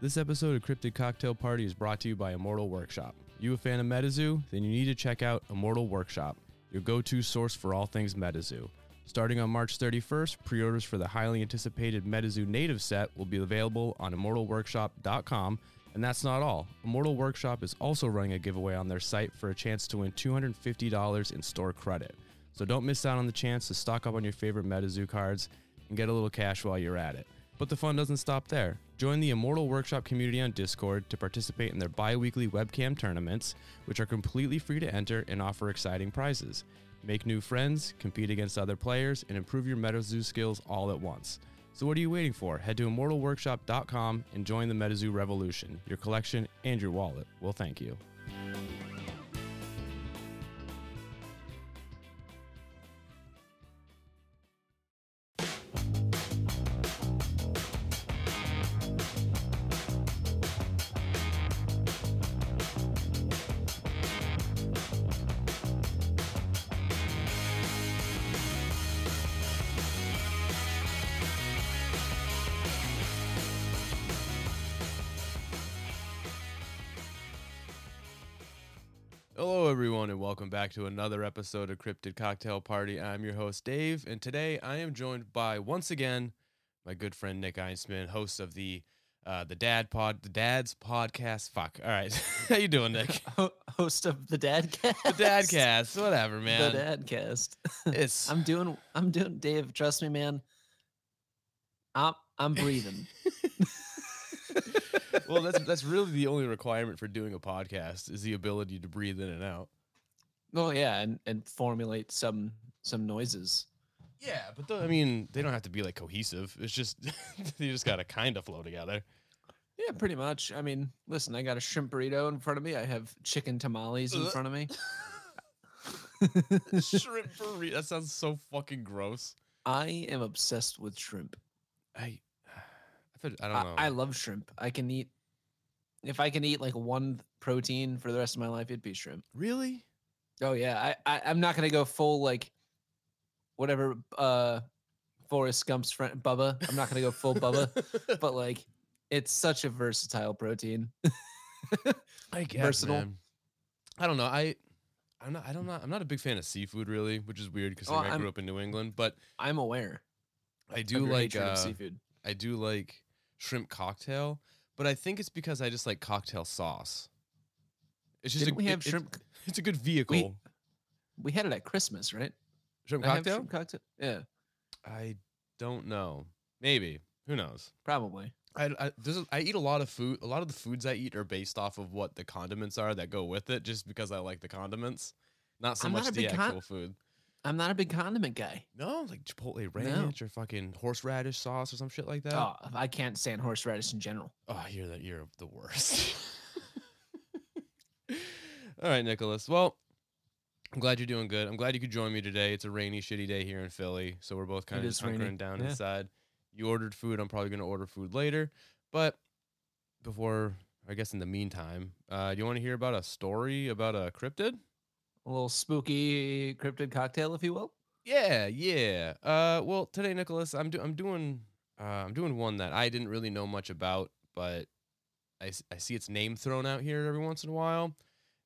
This episode of Cryptid Cocktail Party is brought to you by Immortal Workshop. You a fan of MetaZoo? Then you need to check out Immortal Workshop, your go-to source for all things MetaZoo. Starting on March 31st, pre-orders for the highly anticipated MetaZoo native set will be available on immortalworkshop.com. And that's not all. Immortal Workshop is also running a giveaway on their site for a chance to win $250 in store credit. So don't miss out on the chance to stock up on your favorite MetaZoo cards and get a little cash while you're at it. But the fun doesn't stop there. Join the Immortal Workshop community on Discord to participate in their bi weekly webcam tournaments, which are completely free to enter and offer exciting prizes. Make new friends, compete against other players, and improve your MetaZoo skills all at once. So what are you waiting for? Head to immortalworkshop.com and join the MetaZoo revolution. Your collection and your wallet will thank you. To another episode of Cryptid Cocktail Party. I'm your host, Dave, and today I am joined by once again my good friend Nick Einsman, host of the uh, the Dad Pod, the Dad's Podcast. Fuck. All right, how you doing, Nick? Host of the Dadcast. The Dadcast, whatever, man. The Dadcast. It's I'm doing. I'm doing. Dave, trust me, man. I'm. I'm breathing. well, that's that's really the only requirement for doing a podcast is the ability to breathe in and out. Well, yeah, and and formulate some some noises. Yeah, but the, I mean, they don't have to be like cohesive. It's just you just gotta kind of flow together. Yeah, pretty much. I mean, listen, I got a shrimp burrito in front of me. I have chicken tamales in front of me. Shrimp burrito. That sounds so fucking gross. I am obsessed with shrimp. I, I, don't I, know. I love shrimp. I can eat. If I can eat like one protein for the rest of my life, it'd be shrimp. really. Oh yeah, I, I I'm not gonna go full like whatever uh Forrest Gump's friend Bubba. I'm not gonna go full Bubba, but like it's such a versatile protein. I guess, versatile. man. I don't know. I, I'm not. I don't know. I'm not a big fan of seafood, really, which is weird because Oh, I grew up in New England. But I'm aware. I do like. Uh, seafood. I do like shrimp cocktail, but I think it's because I just like cocktail sauce. It's just Didn't a, we have it's- shrimp? It's a good vehicle. We had it at Christmas, right? shrimp cocktail. shrimp cocktail. Yeah, I don't know. Maybe. Who knows? probably. I I, a, I eat a lot of food. A lot of the foods I eat are based off of what the condiments are that go with it, just because I like the condiments, not so I'm much a the big con- actual food. I'm not a big condiment guy. No, like Chipotle ranch or fucking horseradish sauce or some shit like that. Oh, I can't stand horseradish in general. Oh, you're the you're the worst. All right, Nicholas. Well, I'm glad you're doing good. I'm glad you could join me today. It's a rainy, shitty day here in Philly, so we're both kind of just hunkering rainy, down yeah. inside. You ordered food. I'm probably gonna order food later, but before, I guess, in the meantime, uh, do you want to hear about a story about a cryptid? A little spooky cryptid cocktail, if you will. Yeah, yeah. Uh, well, today, Nicholas, I'm do- I'm doing uh, I'm doing one that I didn't really know much about, but I, s- I see its name thrown out here every once in a while,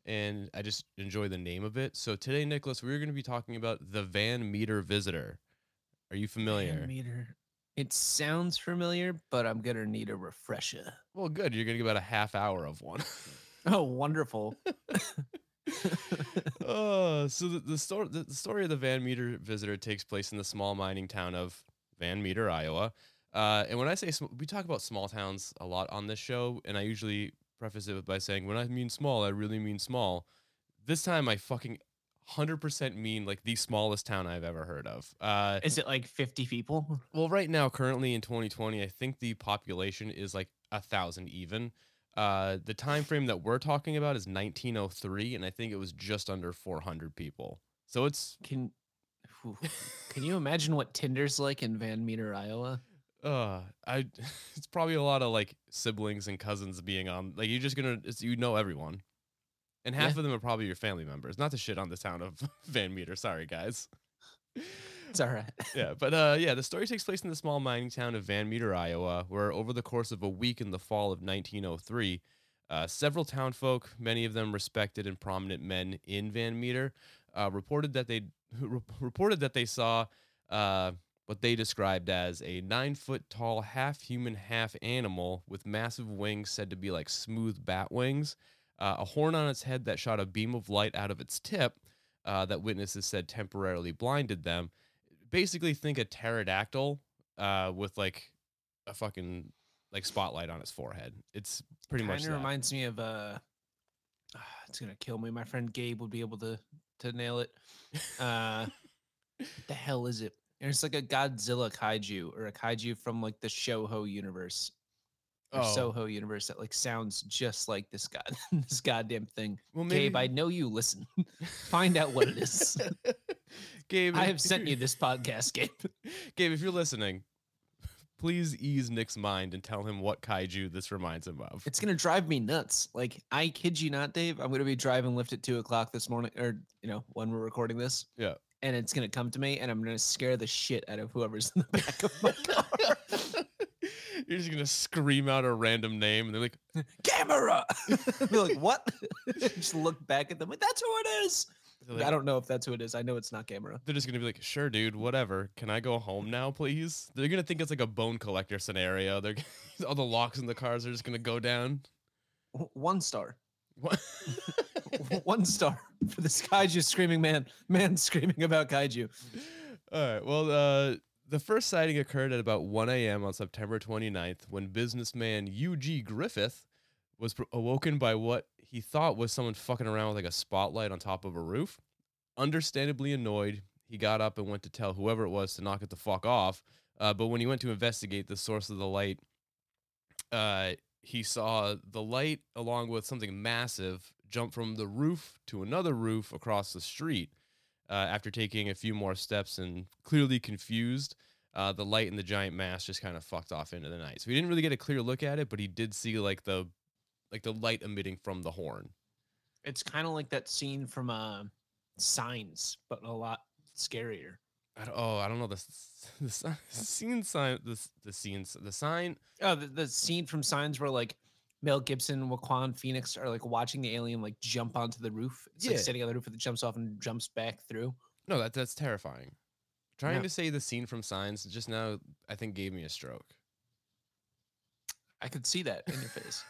and I just enjoy the name of it. So today, Nicholas, we're going to be talking about the Van Meter Visitor. Are you familiar? Van meter. It sounds familiar, but I'm gonna need a refresher. Well, good. You're going to get about a half hour of one. Oh, wonderful. uh, so the, the story the, the story of the Van Meter visitor takes place in the small mining town of Van Meter, Iowa. Uh, and when I say sm- we talk about small towns a lot on this show, and I usually preface it by saying when I mean small, I really mean small. This time, I fucking hundred percent mean like the smallest town I've ever heard of. Uh, Is it like 50 people? well, right now, currently in 2020, I think the population is like a thousand even. Uh, the time frame that we're talking about is 1903, and I think it was just under 400 people. So it's Can. Can you imagine what Tinder's like in Van Meter, Iowa? Uh, I it's probably a lot of like siblings and cousins being on. Like you're just gonna, it's, you know everyone, and half Yeah. of them are probably your family members. Not to shit on the town of Van Meter. Sorry, guys. It's all right. yeah, but uh, yeah, the story takes place in the small mining town of Van Meter, Iowa, where over the course of a week in the fall of 1903, uh, several townfolk, many of them respected and prominent men in Van Meter, uh, reported that they reported that they saw uh, what they described as a nine foot tall, half human, half animal with massive wings said to be like smooth bat wings, uh, a horn on its head that shot a beam of light out of its tip uh, that witnesses said temporarily blinded them. Basically, think a pterodactyl uh, with like a fucking like spotlight on its forehead. It's pretty much. Kind reminds me of uh, it's gonna kill me. My friend Gabe would be able to to nail it. Uh, what the hell is it? It's like a Godzilla kaiju or a kaiju from like the Shoho universe or Oh. Soho universe that like sounds just like this god this goddamn thing. Well, Gabe, I know you listen. Find out what it is. Gabe, I have sent you this podcast, Gabe. Gabe, if you're listening, please ease Nick's mind and tell him what kaiju this reminds him of. It's gonna drive me nuts. Like I kid you not, Dave. I'm gonna be driving Lyft at two o'clock this morning, or you know when we're recording this. Yeah. And it's gonna come to me, and I'm gonna scare the shit out of whoever's in the back of my car. You're just gonna scream out a random name, and they're like, Gamera. They're like, what? just look back at them. Like that's who it is. like- I don't know if that's who it is. I know it's not Gamera. They're just gonna be like, sure, dude, whatever. Can I go home now, please? They're gonna think it's like a bone collector scenario. They're all the locks in the cars are just gonna go down. One star. What? One star for this kaiju screaming man. Man screaming about kaiju. All right. Well, uh, the first sighting occurred at about 1 a.m. on September 29th when businessman U.G. Griffith was awoken by what he thought was someone fucking around with like a spotlight on top of a roof. Understandably annoyed, he got up and went to tell whoever it was to knock it the fuck off. Uh, but when he went to investigate the source of the light, uh, he saw the light along with something massive jump from the roof to another roof across the street. Uh, after taking a few more steps and clearly confused, uh, the light and the giant mass just kind of fucked off into the night. So he didn't really get a clear look at it, but he did see like the like the light emitting from the horn. It's kind of like that scene from uh, Signs, but a lot scarier. I don't, oh, I don't know the s- the scene sign the the scenes the sign. Oh, the, the scene from Signs where like Mel Gibson Joaquin Phoenix are like watching the alien like jump onto the roof. It's like Yeah. sitting on the roof, and it jumps off and jumps back through. No, that that's terrifying. Trying to say the scene from Signs just now, I think gave me a stroke. I could see that in your face.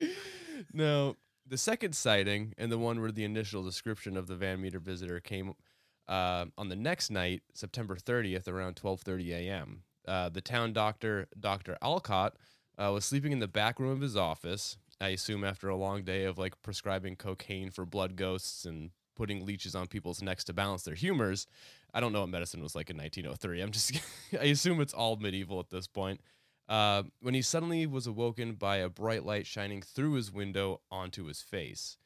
no, the second sighting and the one where the initial description of the Van Meter visitor came uh, on the next night, September 30th, around 12:30 a.m. Uh, the town doctor, Dr. Alcott, uh, was sleeping in the back room of his office. I assume after a long day of like prescribing cocaine for blood ghosts and putting leeches on people's necks to balance their humors. I don't know what medicine was like in 1903. I'm just, I assume it's all medieval at this point. Uh, when he suddenly was awoken by a bright light shining through his window onto his face.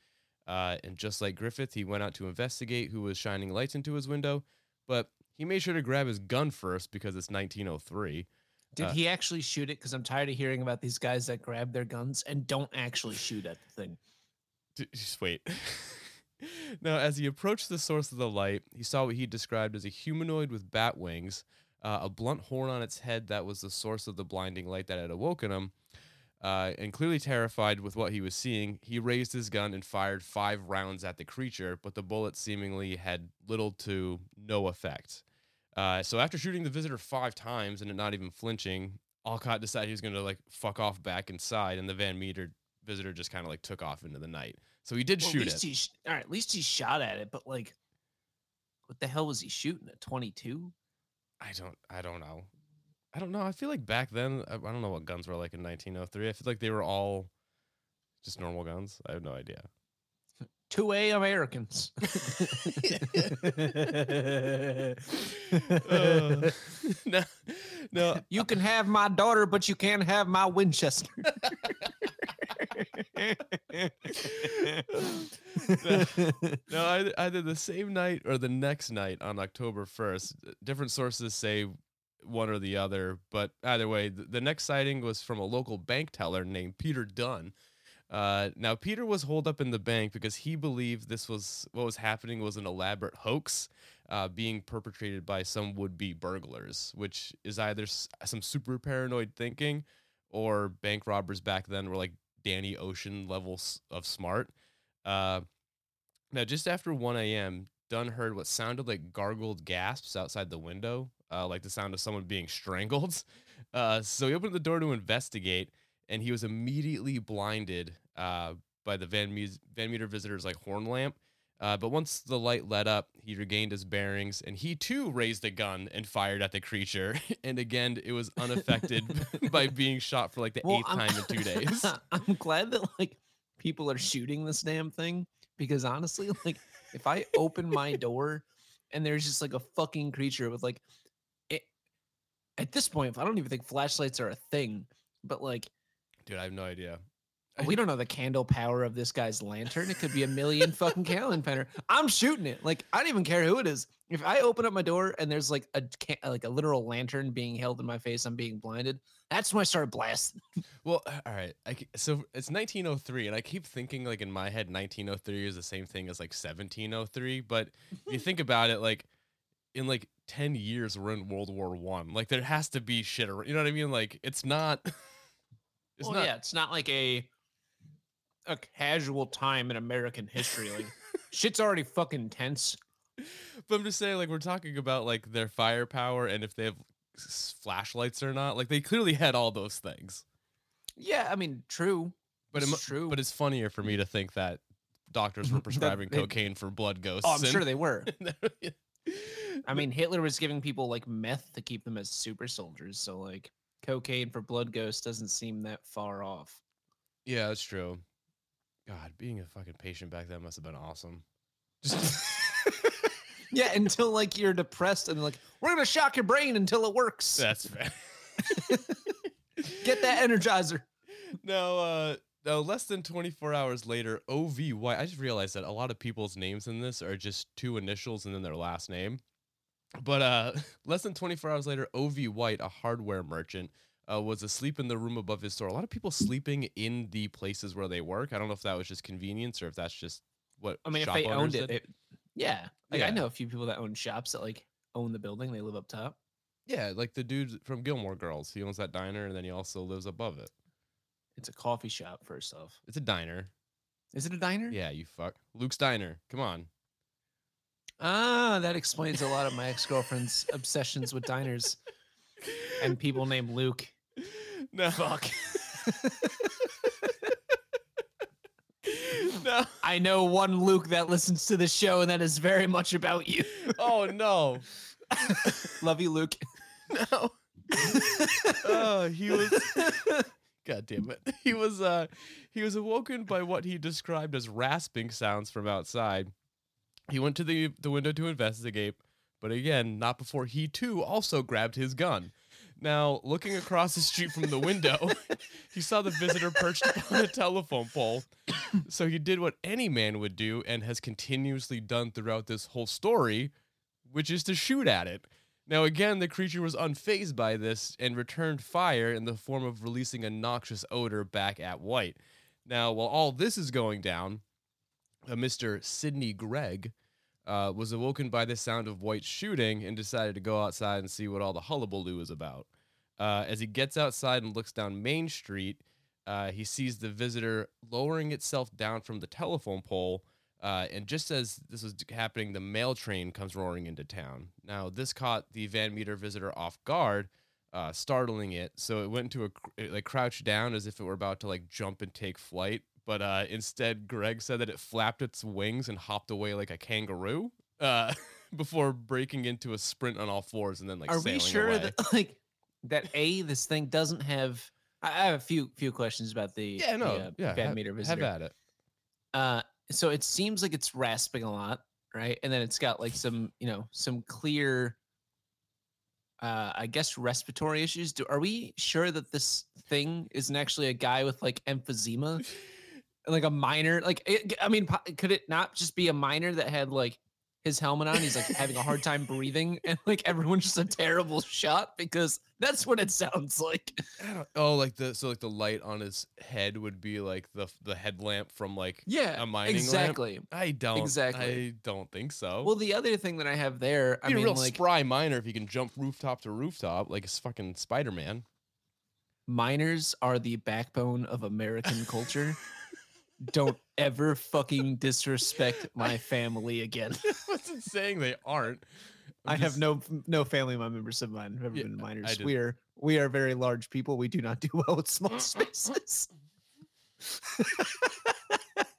Uh, and just like Griffith, he went out to investigate who was shining lights into his window, but he made sure to grab his gun first because it's 1903. Did Uh, he actually shoot it? Because I'm tired of hearing about these guys that grab their guns and don't actually shoot at the thing. Just wait. now, as he approached the source of the light, he saw what he described as a humanoid with bat wings, uh, a blunt horn on its head that was the source of the blinding light that had awoken him. Uh, and clearly terrified with what he was seeing, he raised his gun and fired five rounds at the creature, but the bullets seemingly had little to no effect. Uh, so after shooting the visitor five times and not even flinching, Alcott decided he was going to like fuck off back inside, and the Van Meter visitor just kind of like took off into the night. So he did Well, shoot at least it. He sh- all right, at least he shot at it, but like, what the hell was he shooting? A 22? I don't. I don't know. I don't know. I feel like back then, I, I don't know what guns were like in 1903. I feel like they were all just normal guns. I have no idea. 2A Americans. Uh, no, no. you can have my daughter, but you can't have my Winchester. No, I, either the same night or the next night on October 1st. Different sources say one or the other, but either way, the, the next sighting was from a local bank teller named Peter Dunn. Uh, now, Peter was holed up in the bank because he believed this was what was happening was an elaborate hoax. uh, being perpetrated by some would-be burglars, which is either s- some super paranoid thinking or bank robbers back then were like Danny Ocean levels of smart. Uh, now, just after 1 a.m., Dunn heard what sounded like gargled gasps outside the window, uh, like the sound of someone being strangled. Uh, so he opened the door to investigate, and he was immediately blinded uh, by the Van, Mus- Van Meter visitor's like horn lamp. Uh, but once the light lit up, he regained his bearings, and he too raised a gun and fired at the creature. and again, it was unaffected by being shot for like the Well, eighth I'm- time in two days. I'm glad that like people are shooting this damn thing because honestly, like if I open my door and there's just like a fucking creature with like it at this point, I don't even think flashlights are a thing, but like Dude, I have no idea. Oh, we don't know the candle power of this guy's lantern. It could be a million fucking candle power. I'm shooting it. Like I don't even care who it is. If I open up my door and there's like a like a literal lantern being held in my face, I'm being blinded. That's when I start blasting. Well, uh, all right. I, so it's 1903, and I keep thinking like in my head, 1903 is the same thing as like 1703. But you think about it, like in like 10 years, we're in World War One. Like there has to be shit. ar- You know what I mean? Like it's not. It's well, not. yeah, it's not like a a casual time in American history. Like shit's already fucking tense. But I'm just saying, like we're talking about like their firepower and if they have flashlights or not. Like they clearly had all those things. Yeah, I mean, true. But It's mu- true. But it's funnier for me to think that doctors were prescribing they- cocaine for blood ghosts. Oh, I'm and- sure they were. I mean, Hitler was giving people like meth to keep them as super soldiers. So like cocaine for blood Ghost doesn't seem that far off. Yeah, that's true. God, being a fucking patient back then must have been awesome. Just Yeah, until like you're depressed and like we're gonna shock your brain until it works. that's fair. Get that energizer. now, uh, now, less than 24 hours later, OV White. I just realized that a lot of people's names in this are just two initials and then their last name. But uh, less than 24 hours later, OV White, a hardware merchant, uh, was asleep in the room above his store. A lot of people sleeping in the places where they work. I don't know if that was just convenience or if that's just what. I mean, if they owned it, it yeah. Like Yeah. I know a few people that own shops that like own the building. They live up top. Yeah, like the dude from Gilmore Girls. He owns that diner and then he also lives above it. It's a coffee shop, first off. It's a diner. Is it a diner? Yeah, you fuck. Luke's Diner. Come on. Ah, that explains a lot of my ex girlfriend's obsessions with diners and people named Luke. No. Fuck. no. I know one Luke that listens to the show, and that is very much about you. Oh no. Love you, Luke. No. oh, he was God damn it. He was uh he was awoken by what he described as rasping sounds from outside. He went to the the window to investigate, but again, not before he too also grabbed his gun. Now, looking across the street from the window, he saw the visitor perched upon a telephone pole. So he did what any man would do and has continuously done throughout this whole story, which is to shoot at it. Now, again, the creature was unfazed by this and returned fire in the form of releasing a noxious odor back at White. Now, while all this is going down, uh, a Mr. Sidney Gregg uh, was awoken by the sound of White shooting and decided to go outside and see what all the hullabaloo is about. Uh, as he gets outside and looks down Main Street, uh, he sees the visitor lowering itself down from the telephone pole. Uh, and just as this was happening, the mail train comes roaring into town. Now, this caught the Van Meter visitor off guard, uh, startling it. So it went into a it, like crouched down as if it were about to like jump and take flight. But uh, instead, Gregg said that it flapped its wings and hopped away like a kangaroo uh, before breaking into a sprint on all fours and then like Are we sure away. that like that a this thing doesn't have? I have a few few questions about the yeah, no, the, uh, yeah, bad have, meter have at it. Uh, so it seems like it's rasping a lot, right? And then it's got like some, you know, some clear, uh, I guess respiratory issues. Do are we sure that this thing isn't actually a guy with like emphysema, like a minor? Like, it, I mean, could it not just be a minor that had like his helmet on. He's like having a hard time breathing, and like everyone's just a terrible shot because that's what it sounds like. Oh, like the so like the light on his head would be like the the headlamp from like Yeah, a mining lamp? exactly. I don't Exactly. I don't think so. Well, the other thing that I have there, I be a mean, real like spry miner if you can jump rooftop to rooftop like it's fucking Spider Man. miners are the backbone of American culture. Don't ever fucking disrespect my family again. wasn't saying they aren't. I'm I have no no family members of mine who have Yeah, been I miners. We are we are very large people. We do not do well with small spaces.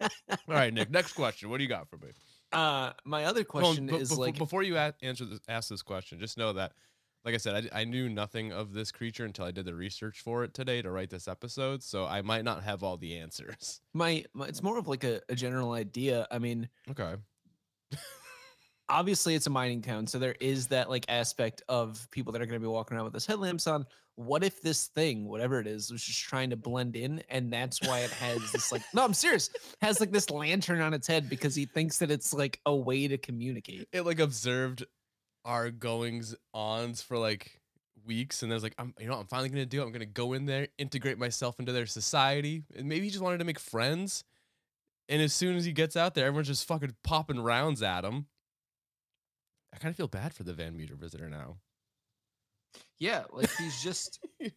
All right, Nick. Next question. What do you got for me? Uh, my other Hold on, question is befo- like, before you a- answer this, ask this question, just know that, like I said, I, I knew nothing of this creature until I did the research for it today to write this episode. So I might not have all the answers. my, my it's more of like a, a general idea. I mean, Okay. obviously it's a mining town, so there is that like aspect of people that are going to be walking around with this headlamps on. What if this thing, whatever it is, was just trying to blend in, and that's why it has this like no, I'm serious, has like this lantern on its head because he thinks that it's like a way to communicate. It like observed our goings ons for like weeks, and there's like, I'm, you know, I'm finally gonna do. it. I'm gonna go in there, integrate myself into their society, and maybe he just wanted to make friends. And as soon as he gets out there, everyone's just fucking popping rounds at him. I kind of feel bad for the Van Meter visitor now. Yeah, like he's just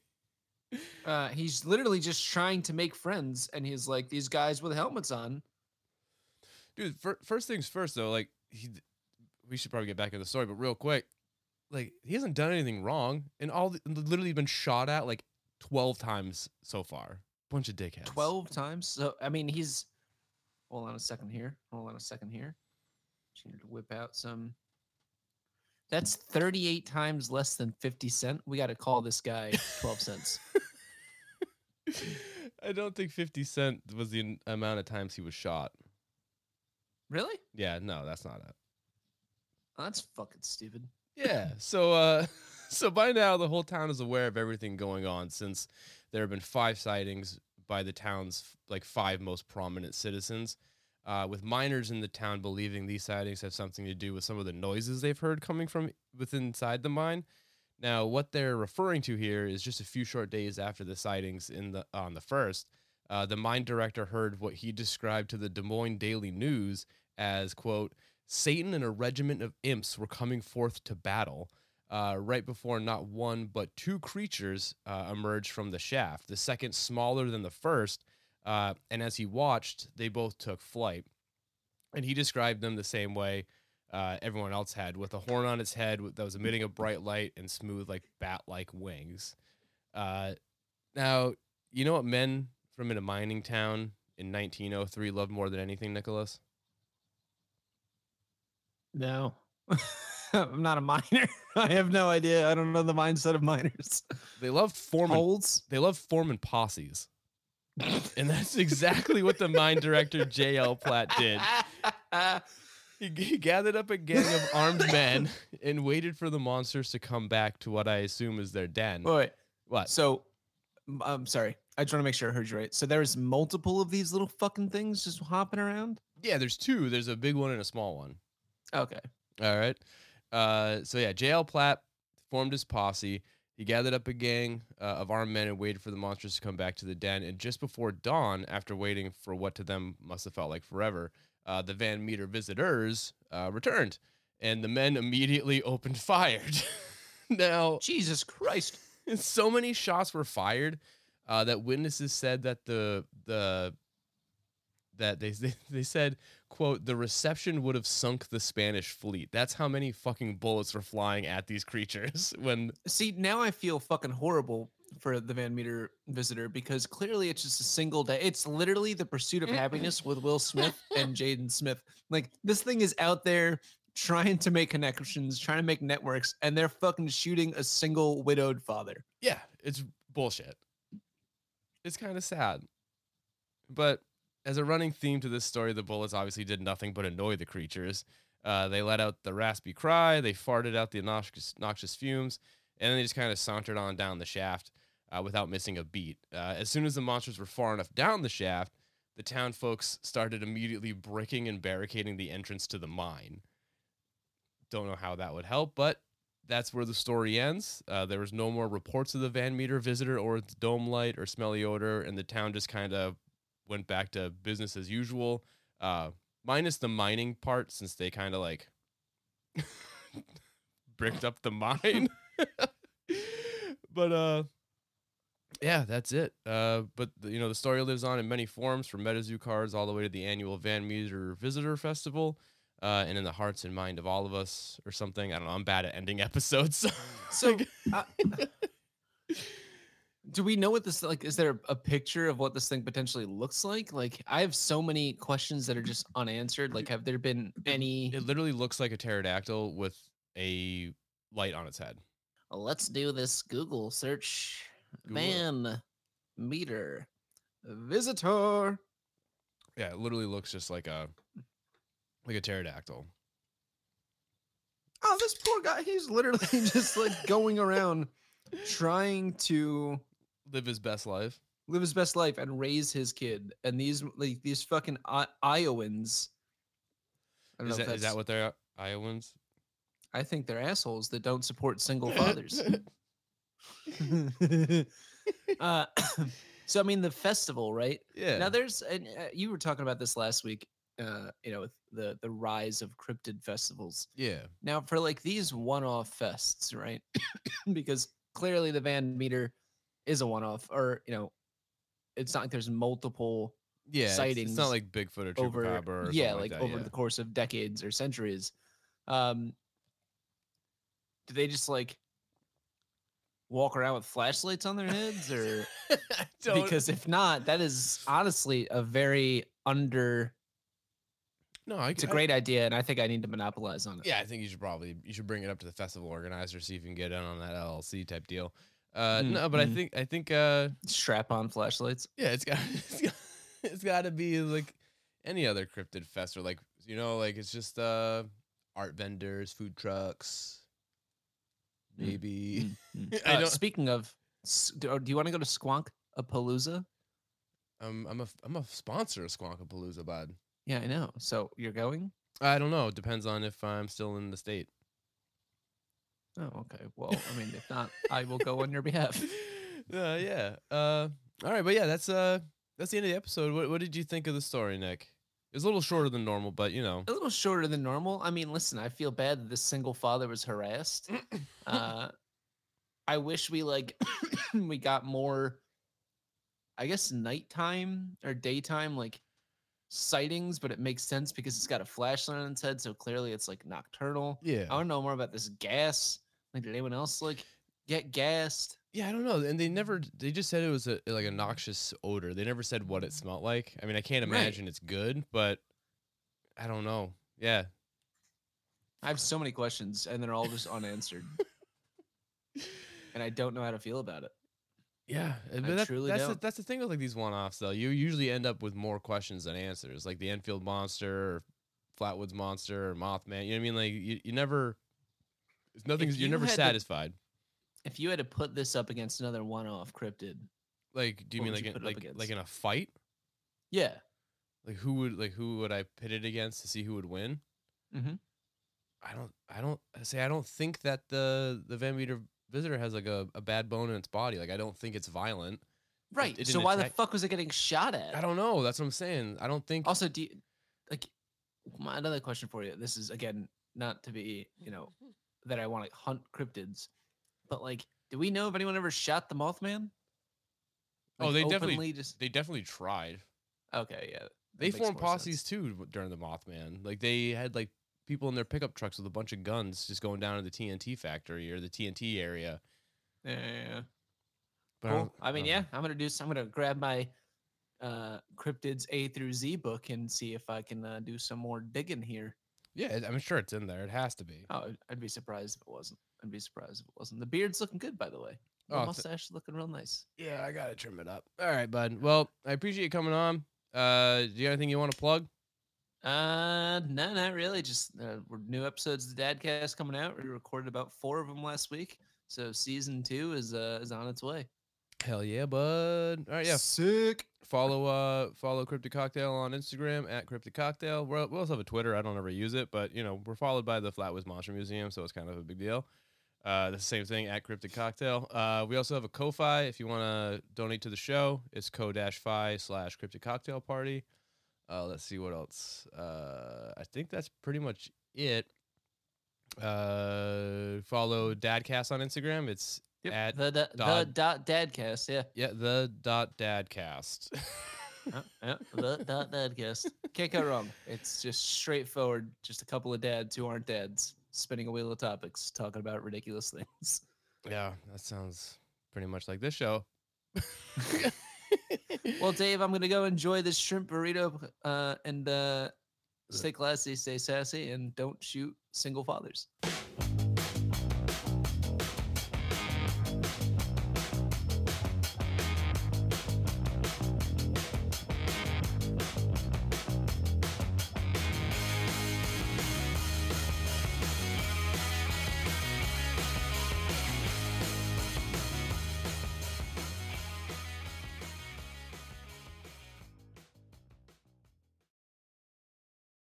uh he's literally just trying to make friends and he's like these guys with helmets on. dude fir- first things first though like he we should probably get back to the story but real quick like he hasn't done anything wrong and all the, literally been shot at like 12 times so far bunch of dickheads 12 times. So I mean he's hold on a second here. Hold on a second here. Just need to whip out some that's 38 times less than 50 cent. We got to call this guy 12 cents. i don't think 50 cent was the amount of times he was shot Really? yeah no that's not it Oh, that's fucking stupid. yeah so uh so by now the whole town is aware of everything going on since there have been five sightings by the town's like five most prominent citizens uh, with miners in the town believing these sightings have something to do with some of the noises they've heard coming from within inside the mine now what they're referring to here is just a few short days after the sightings in the on the first uh, the mine director heard what he described to the des moines daily news as quote satan and a regiment of imps were coming forth to battle uh, right before not one but two creatures uh, emerged from the shaft. The second smaller than the first, uh, and as he watched, they both took flight. And he described them the same way uh, everyone else had, with a horn on its head that was emitting a bright light and smooth, like bat-like wings. Uh, now, you know what men from in a mining town in 1903 loved more than anything, Nicholas? No. I'm not a miner. I have no idea. I don't know the mindset of miners. They love forming. Holds. They loved forming posses. And that's exactly what the mine director J.L. Platt did. He, he gathered up a gang of armed men and waited for the monsters to come back to what I assume is their den. Wait, wait. What? So, I'm sorry. I just want to make sure I heard you right. So there's multiple of these little fucking things just hopping around. Yeah, there's two. There's a big one and a small one. Okay. All right. Uh, so yeah, J.L. Platt formed his posse. He gathered up a gang uh, of armed men and waited for the monsters to come back to the den. And just before dawn, after waiting for what to them must have felt like forever, uh, the Van Meter visitors uh, returned, and the men immediately opened fire. now, Jesus Christ. so many shots were fired uh, that witnesses said that the the that they, they they said quote the reception would have sunk the Spanish fleet. That's how many fucking bullets were flying at these creatures when See, now I feel fucking horrible for the Van Meter visitor because clearly it's just a single day. It's literally the pursuit of eh. happiness with Will Smith and Jaden Smith. Like this thing is out there trying to make connections, trying to make networks, and they're fucking shooting a single widowed father. yeah, it's bullshit. It's kind of sad. But as a running theme to this story, the bullets obviously did nothing but annoy the creatures. Uh, they let out the raspy cry, they farted out the noxious, noxious fumes, and then they just kind of sauntered on down the shaft uh, without missing a beat. Uh, as soon as the monsters were far enough down the shaft, the town folks started immediately bricking and barricading the entrance to the mine. don't know how that would help, but that's where the story ends. Uh, there was no more reports of the Van Meter visitor or its dome light or smelly odor, and the town just kind of went back to business as usual, uh, minus the mining part, since they kind of like bricked up the mine. but uh, yeah, that's it. Uh, but the, you know the story lives on in many forms, from MetaZoo cards all the way to the annual Van Meter Visitor Festival uh, and in the hearts and mind of all of us or something. I don't know. I'm bad at ending episodes. So, uh, do we know what this like? Is there a picture of what this thing potentially looks like? Like, I have so many questions that are just unanswered. Like, have there been any? it literally looks like a pterodactyl with a light on its head. Let's do this Google search. Google. Van meter visitor. Yeah, it literally looks just like a like a pterodactyl. Oh, this poor guy. He's literally just like going around trying to Live his best life. live his best life and raise his kid. And these like these fucking I- Iowans. I don't Is know that, is that what they're Iowans? I think they're assholes that don't support single fathers. uh, so I mean the festival, right? yeah. Now there's and uh, you were talking about this last week. Uh, you know, with the the rise of cryptid festivals. yeah. Now for like these one-off fests, right? because clearly the Van Meter is a one-off, or you know, it's not like there's multiple Yeah. it's- It's, not like Bigfoot or over or yeah, something like, that, over yeah. the course of decades or centuries. Um, do they just like walk around with flashlights on their heads, or because if not, that is honestly a very under. no, I, It's a great idea, and I think I need to monopolize on it. Yeah, I think you should probably you should bring it up to the festival organizer, see if you can get in on that LLC type deal. Uh, Mm, no, but I mm. think I think uh, strap on flashlights. yeah, it's got it's got, it's got to be like any other cryptid fest or like you know like it's just uh art vendors, food trucks, Mm, maybe. Mm. I Uh, don't- speaking of, do, do you want to go to Squonk a Palooza? Um, I'm a I'm a sponsor of Squonkapalooza, bud. Yeah, I know. So you're going? I don't know. It depends on if I'm still in the state. Oh, okay. Well, I mean, if not, I will go on your behalf. uh, yeah. Uh, all right, but yeah, that's uh, that's the end of the episode. What, what did you think of the story, Nick? It's a little shorter than normal, but you know, a little shorter than normal. I mean, listen, I feel bad that this single father was harassed. Uh, I wish we like we got more, I guess, nighttime or daytime like sightings, but it makes sense because it's got a flashlight on its head, so clearly it's like nocturnal. yeah, I want to know more about this gas. Like, did anyone else like get gassed? yeah. I don't know, and they never. They just said it was a like a noxious odor. They never said what it mm. smelled like. I mean, I can't Right. imagine it's good, but I don't know. Yeah, I have so many questions, and they're all just unanswered, and I don't know how to feel about it. Yeah, uh, but that, that's the, that's the thing with like these one-offs though. You usually end up with more questions than answers, like the Enfield monster, or Flatwoods monster, or Mothman. You know what I mean? Like you, you never, it's nothing's. You're you never had to- satisfied. If you had to put this up against another one-off cryptid, Like, do you mean like you in, put it up like like in a fight? yeah, Like who would like who would I pit it against to see who would win? Mhm. I don't. I don't say. I don't think that the the Van Meter visitor has like a, a bad bone in its body. Like I don't think it's violent. right. it so why attack- the fuck was it getting shot at? I don't know. That's what I'm saying. I don't think. Also, do you, like my another question for you? This is again not to be you know that I want to hunt cryptids, but like, do we know if anyone ever shot the Mothman? Oh, they definitely- just they definitely tried. okay. Yeah, They formed more sense. posses too during the Mothman. Like they had like people in their pickup trucks with a bunch of guns just going down to the TNT factory or the TNT area. Yeah, yeah, yeah. But cool. don't- I, mean, yeah. I'm gonna do. I'm gonna grab my uh cryptids A through Z book and see if I can uh, do some more digging here. yeah. I'm sure it's in there. It has to be. Oh, I'd- be surprised if it wasn't. I'd be surprised if it wasn't. The beard's looking good, by the way. The Oh, th- mustache looking real nice. Yeah, I gotta trim it up. All right, bud. Well, I appreciate you coming on. Uh, do you have anything you want to plug? Uh, no, not really. Just uh, new episodes of the Dadcast coming out. We recorded about four of them last week, so season two is uh is on its way. Hell yeah, bud. All right, yeah. Sick. Follow uh follow Cryptid Cocktail on Instagram at Cryptid Cocktail. We're, we also have a Twitter. I don't ever use it, but you know we're followed by the Flatwoods Monster Museum, so it's kind of a big deal. Uh, the same thing at Cryptid Cocktail. Uh, we also have a Ko-fi if you want to donate to the show. It's ko-fi slash Cryptid Cocktail Party. Uh, let's see what else. Uh, I think that's pretty much it. Uh, follow Dadcast on Instagram. It's Yep. at the, the, the dot- dot dadcast. Yeah. yeah the dot Dadcast. yeah, yeah, the dot dadcast. Can't go wrong. It's just straightforward. Just a couple of dads who aren't dads spinning a wheel of topics, talking about ridiculous things. yeah, that sounds pretty much like this show. Well, Dave, I'm gonna go enjoy this shrimp burrito uh, and uh, stay classy, stay sassy, and don't shoot single fathers.